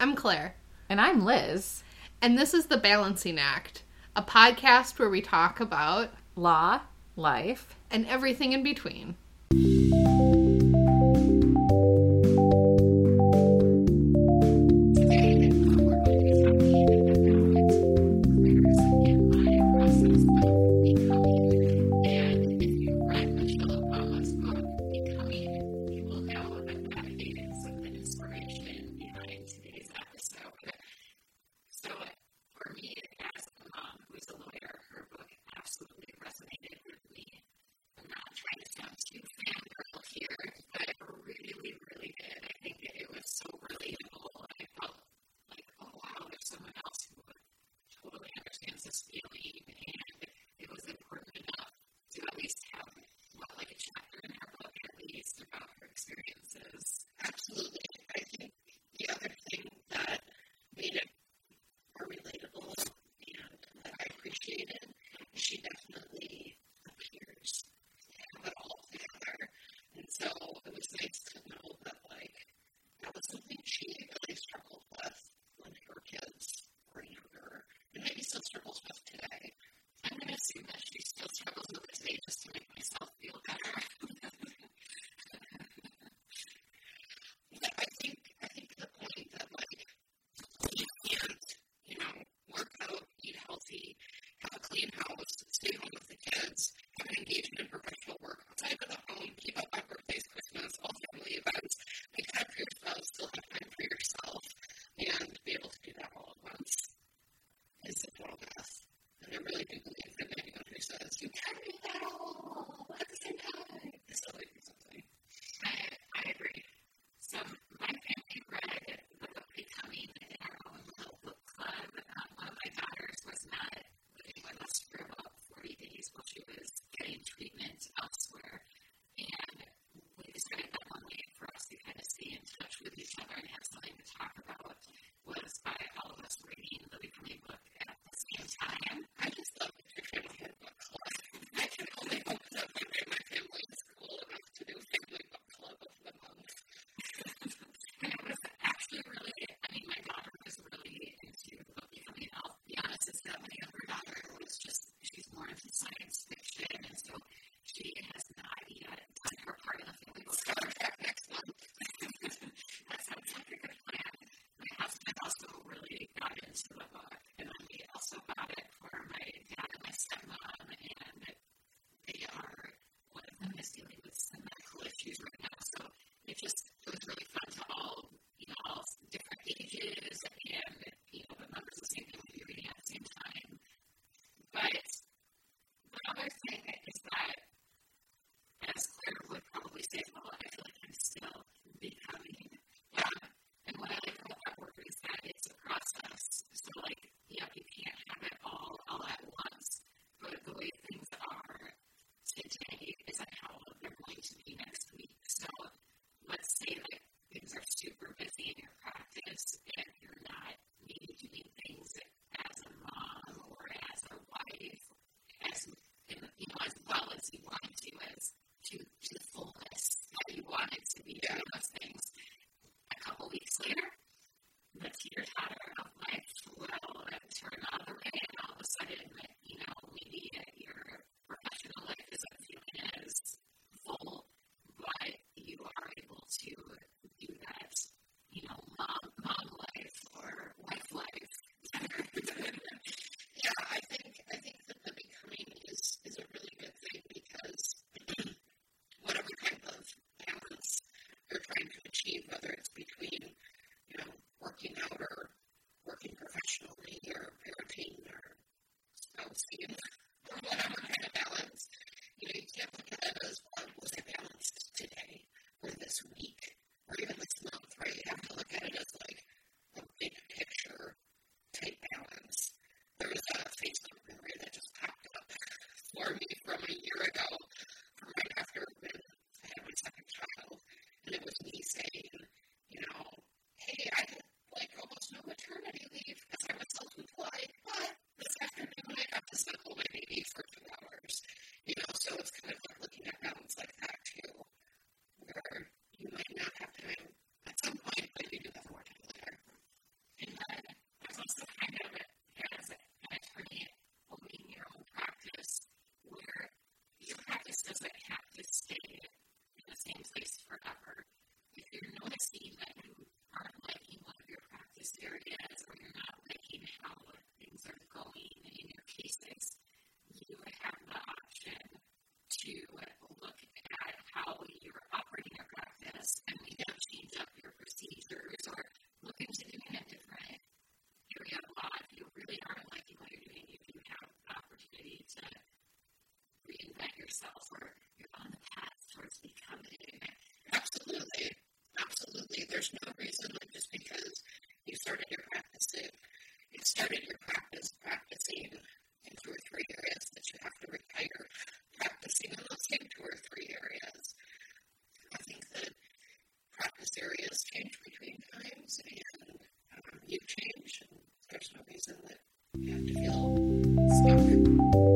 I'm Claire. And I'm Liz. And this is The Balancing Act, a podcast where we talk about law, life, and everything in between. where he はい。